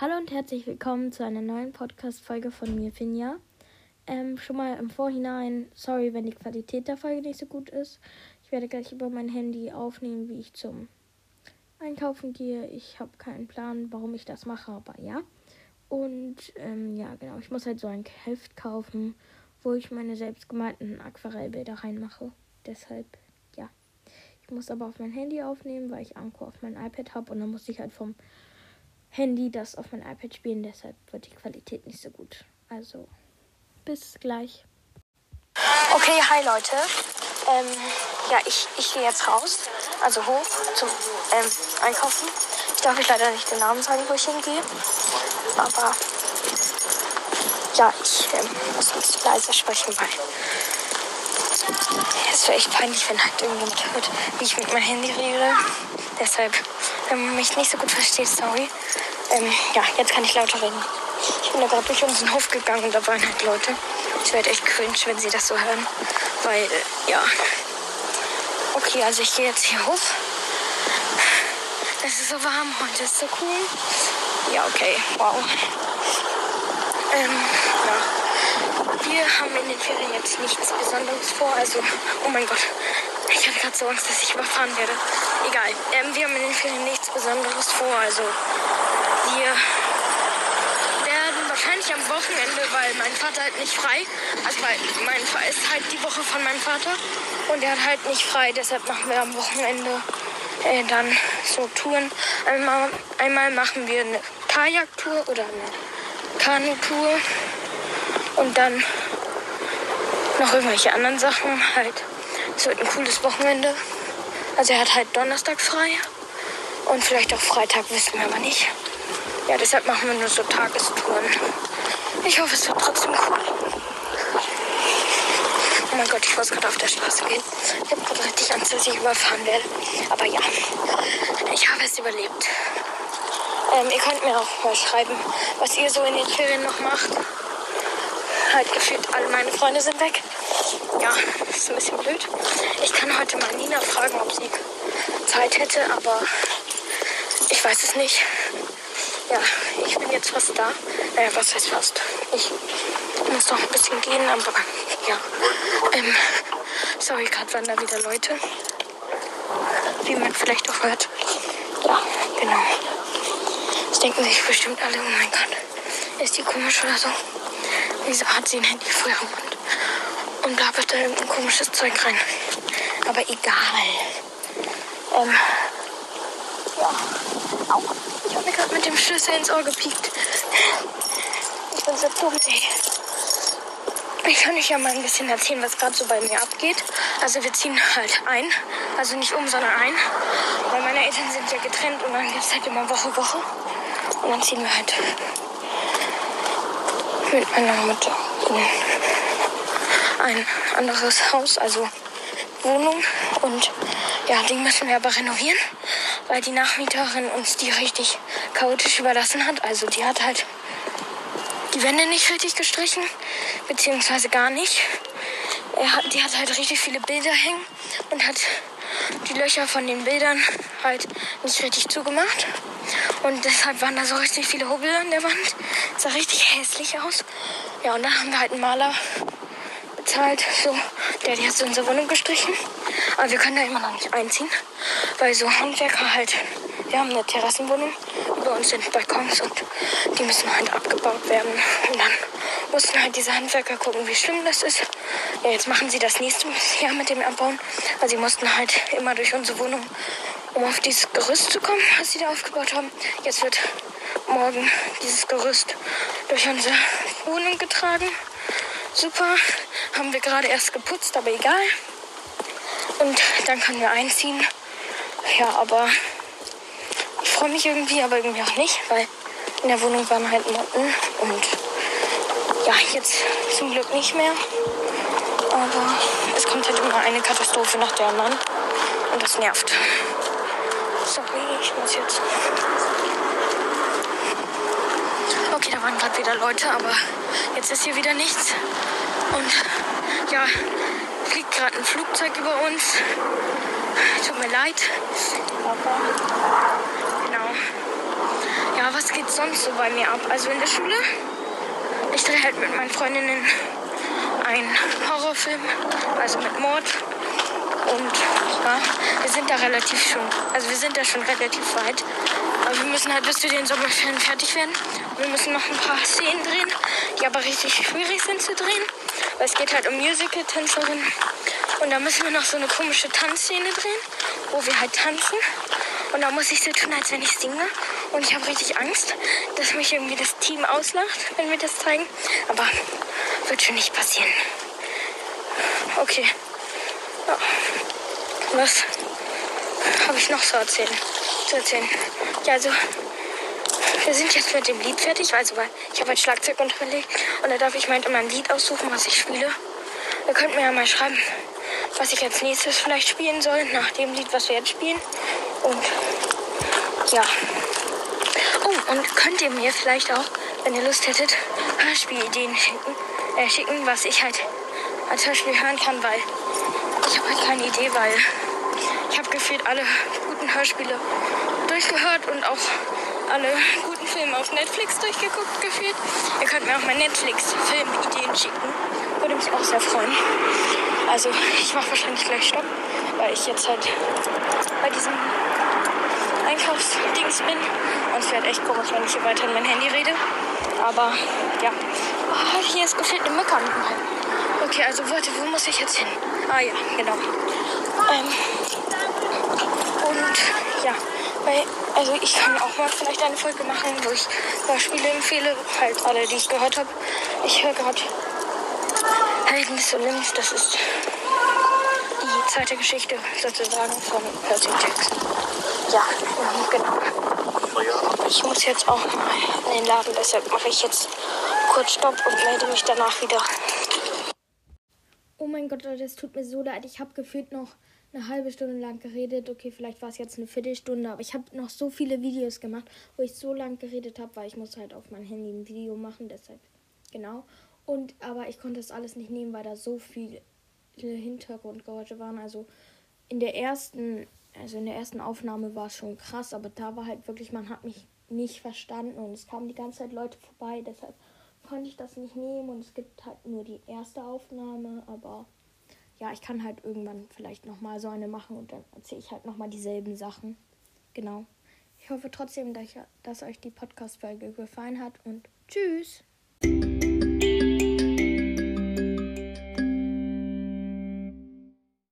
Hallo und herzlich willkommen zu einer neuen Podcast-Folge von mir, Finja. Ähm, schon mal im Vorhinein, sorry, wenn die Qualität der Folge nicht so gut ist. Ich werde gleich über mein Handy aufnehmen, wie ich zum Einkaufen gehe. Ich habe keinen Plan, warum ich das mache, aber ja. Und ähm, ja, genau, ich muss halt so ein Heft kaufen, wo ich meine selbstgemalten Aquarellbilder reinmache. Deshalb, ja. Ich muss aber auf mein Handy aufnehmen, weil ich Anko auf mein iPad habe und dann muss ich halt vom Handy das auf mein iPad spielen, deshalb wird die Qualität nicht so gut. Also, bis gleich. Okay, hi Leute. Ähm, ja, ich, ich gehe jetzt raus, also hoch zum ähm, Einkaufen. Ich darf euch leider nicht den Namen sagen, wo ich hingehe. Aber ja, ich ähm, muss bisschen leiser sprechen, weil es wäre echt peinlich, wenn halt irgendjemand hört, wie ich mit meinem Handy rede. Deshalb, wenn man mich nicht so gut versteht, sorry. Ähm, ja, jetzt kann ich lauter reden. Ich bin da gerade durch unseren Hof gegangen und da waren halt Leute. Es wird echt cringe, wenn sie das so hören. Weil, äh, ja. Okay, also ich gehe jetzt hier hoch. Es ist so warm heute, ist so cool. Ja, okay, wow. Ähm, ja. Wir haben in den Ferien jetzt nichts Besonderes vor. Also, oh mein Gott. Ich hatte gerade so Angst, dass ich überfahren werde. Egal. Ähm, wir haben in den Ferien nichts Besonderes vor. Also, wir werden wahrscheinlich am Wochenende, weil mein Vater halt nicht frei. Also, weil mein Vater ist halt die Woche von meinem Vater. Und er hat halt nicht frei. Deshalb machen wir am Wochenende äh, dann so Touren. Einmal, einmal machen wir eine Kajaktour oder eine Kanutour. Und dann noch irgendwelche anderen Sachen. Halt, es wird ein cooles Wochenende. Also er hat halt Donnerstag frei. Und vielleicht auch Freitag, wissen wir aber nicht. Ja, deshalb machen wir nur so Tagestouren. Ich hoffe, es wird trotzdem cool. Oh mein Gott, ich muss gerade auf der Straße gehen. Ich habe gerade richtig Angst, dass ich überfahren werde. Aber ja, ich habe es überlebt. Ähm, ihr könnt mir auch mal schreiben, was ihr so in den Ferien noch macht. Halt gefühlt alle meine Freunde sind weg. Ja, ist ein bisschen blöd. Ich kann heute mal Nina fragen, ob sie Zeit hätte, aber ich weiß es nicht. Ja, ich bin jetzt fast da. Naja, was heißt fast? Ich muss noch ein bisschen gehen, aber ja. Ähm, sorry, gerade waren da wieder Leute. Wie man vielleicht auch hört. Ja, genau. Das denken sich bestimmt alle, oh mein Gott, ist die komisch oder so? Wieso hat sie ein Handy vor ihrem Mund? Und labert da irgendein komisches Zeug rein. Aber egal. Ähm, ja. Au. Ich habe mir gerade mit dem Schlüssel ins Ohr gepiekt. Ich bin so dumm, ey. Ich kann euch ja mal ein bisschen erzählen, was gerade so bei mir abgeht. Also wir ziehen halt ein. Also nicht um, sondern ein. Weil meine Eltern sind ja getrennt und dann gibt es halt immer Woche, Woche. Und dann ziehen wir halt mit meiner Mutter in ein anderes Haus, also Wohnung. Und ja, die müssen wir aber renovieren, weil die Nachmieterin uns die richtig chaotisch überlassen hat. Also die hat halt die Wände nicht richtig gestrichen, beziehungsweise gar nicht. Er hat, die hat halt richtig viele Bilder hängen und hat die Löcher von den Bildern halt nicht richtig zugemacht. Und deshalb waren da so richtig viele Hubbel an der Wand. Sah richtig hässlich aus. Ja, und dann haben wir halt einen Maler bezahlt. So, der hat jetzt unsere Wohnung gestrichen. Aber wir können da immer noch nicht einziehen, weil so Handwerker halt, wir haben eine Terrassenwohnung, über uns sind Balkons und die müssen halt abgebaut werden. Und dann mussten halt diese Handwerker gucken, wie schlimm das ist. Ja, jetzt machen sie das nächste Jahr mit dem Abbauen, weil sie mussten halt immer durch unsere Wohnung, um auf dieses Gerüst zu kommen, was sie da aufgebaut haben. Jetzt wird morgen dieses Gerüst durch unsere Wohnung getragen. Super, haben wir gerade erst geputzt, aber egal. Und dann können wir einziehen. Ja, aber ich freue mich irgendwie, aber irgendwie auch nicht, weil in der Wohnung waren halt Motten und ja, jetzt zum Glück nicht mehr. Aber es kommt halt immer eine Katastrophe nach der anderen und das nervt. Sorry, ich muss jetzt. Okay, da waren gerade wieder Leute, aber jetzt ist hier wieder nichts. Und ja, fliegt gerade ein Flugzeug über uns. Tut mir leid. Genau. Ja, was geht sonst so bei mir ab? Also in der Schule, ich drehe halt mit meinen Freundinnen einen Horrorfilm, also mit Mord. Und ja, wir sind da relativ schon, also wir sind da schon relativ weit. Aber wir müssen halt bis zu den Sommerferien fertig werden. Wir müssen noch ein paar Szenen drehen, die aber richtig schwierig sind zu drehen. Weil es geht halt um Musical-Tänzerinnen. Und da müssen wir noch so eine komische Tanzszene drehen, wo wir halt tanzen. Und da muss ich so tun, als wenn ich singe. Und ich habe richtig Angst, dass mich irgendwie das Team auslacht, wenn wir das zeigen. Aber wird schon nicht passieren. Okay. Ja. Was habe ich noch so erzählen, zu erzählen? Ja, also wir sind jetzt mit dem Lied fertig, also weil ich habe halt Schlagzeug unterlegt und da darf ich mal immer ein Lied aussuchen, was ich spiele. Ihr könnt mir ja mal schreiben, was ich als nächstes vielleicht spielen soll, nach dem Lied, was wir jetzt spielen. Und ja. Oh, und könnt ihr mir vielleicht auch, wenn ihr Lust hättet, Hörspielideen schicken, äh, schicken, was ich halt als Hörspiel hören kann, weil ich habe halt keine Idee, weil ich habe gefühlt alle guten Hörspiele durchgehört und auch alle guten Filme auf Netflix durchgeguckt gefühlt. Ihr könnt mir auch mal Netflix-Filmideen schicken. Würde mich auch sehr freuen. Also ich mache wahrscheinlich gleich Stopp, weil ich jetzt halt bei diesem Einkaufsdings bin. Und es wird echt komisch, wenn ich hier weiter in mein Handy rede. Aber ja. Oh, hier ist gefühlt eine Mücke Okay, also warte, wo muss ich jetzt hin? Ah ja, genau. Ähm, und ja, weil, also ich kann auch mal vielleicht eine Folge machen, wo ich Spiele empfehle. Halt alle, die ich gehört habe. Ich höre gerade Helden des Olymps. Das ist die zweite Geschichte sozusagen von Percy Jackson. Ja, genau. Ich muss jetzt auch mal in den Laden, deshalb mache ich jetzt kurz Stopp und melde mich danach wieder. Gott, das tut mir so leid. Ich habe gefühlt noch eine halbe Stunde lang geredet. Okay, vielleicht war es jetzt eine Viertelstunde, aber ich habe noch so viele Videos gemacht, wo ich so lang geredet habe, weil ich muss halt auf mein Handy ein Video machen, deshalb genau. Und aber ich konnte das alles nicht nehmen, weil da so viele Hintergrundgeräusche waren. Also in der ersten, also in der ersten Aufnahme war es schon krass, aber da war halt wirklich, man hat mich nicht verstanden und es kamen die ganze Zeit Leute vorbei, deshalb konnte ich das nicht nehmen und es gibt halt nur die erste Aufnahme, aber ja, ich kann halt irgendwann vielleicht nochmal so eine machen und dann erzähle ich halt nochmal dieselben Sachen. Genau. Ich hoffe trotzdem, dass, euch die Podcast-Folge gefallen hat und tschüss!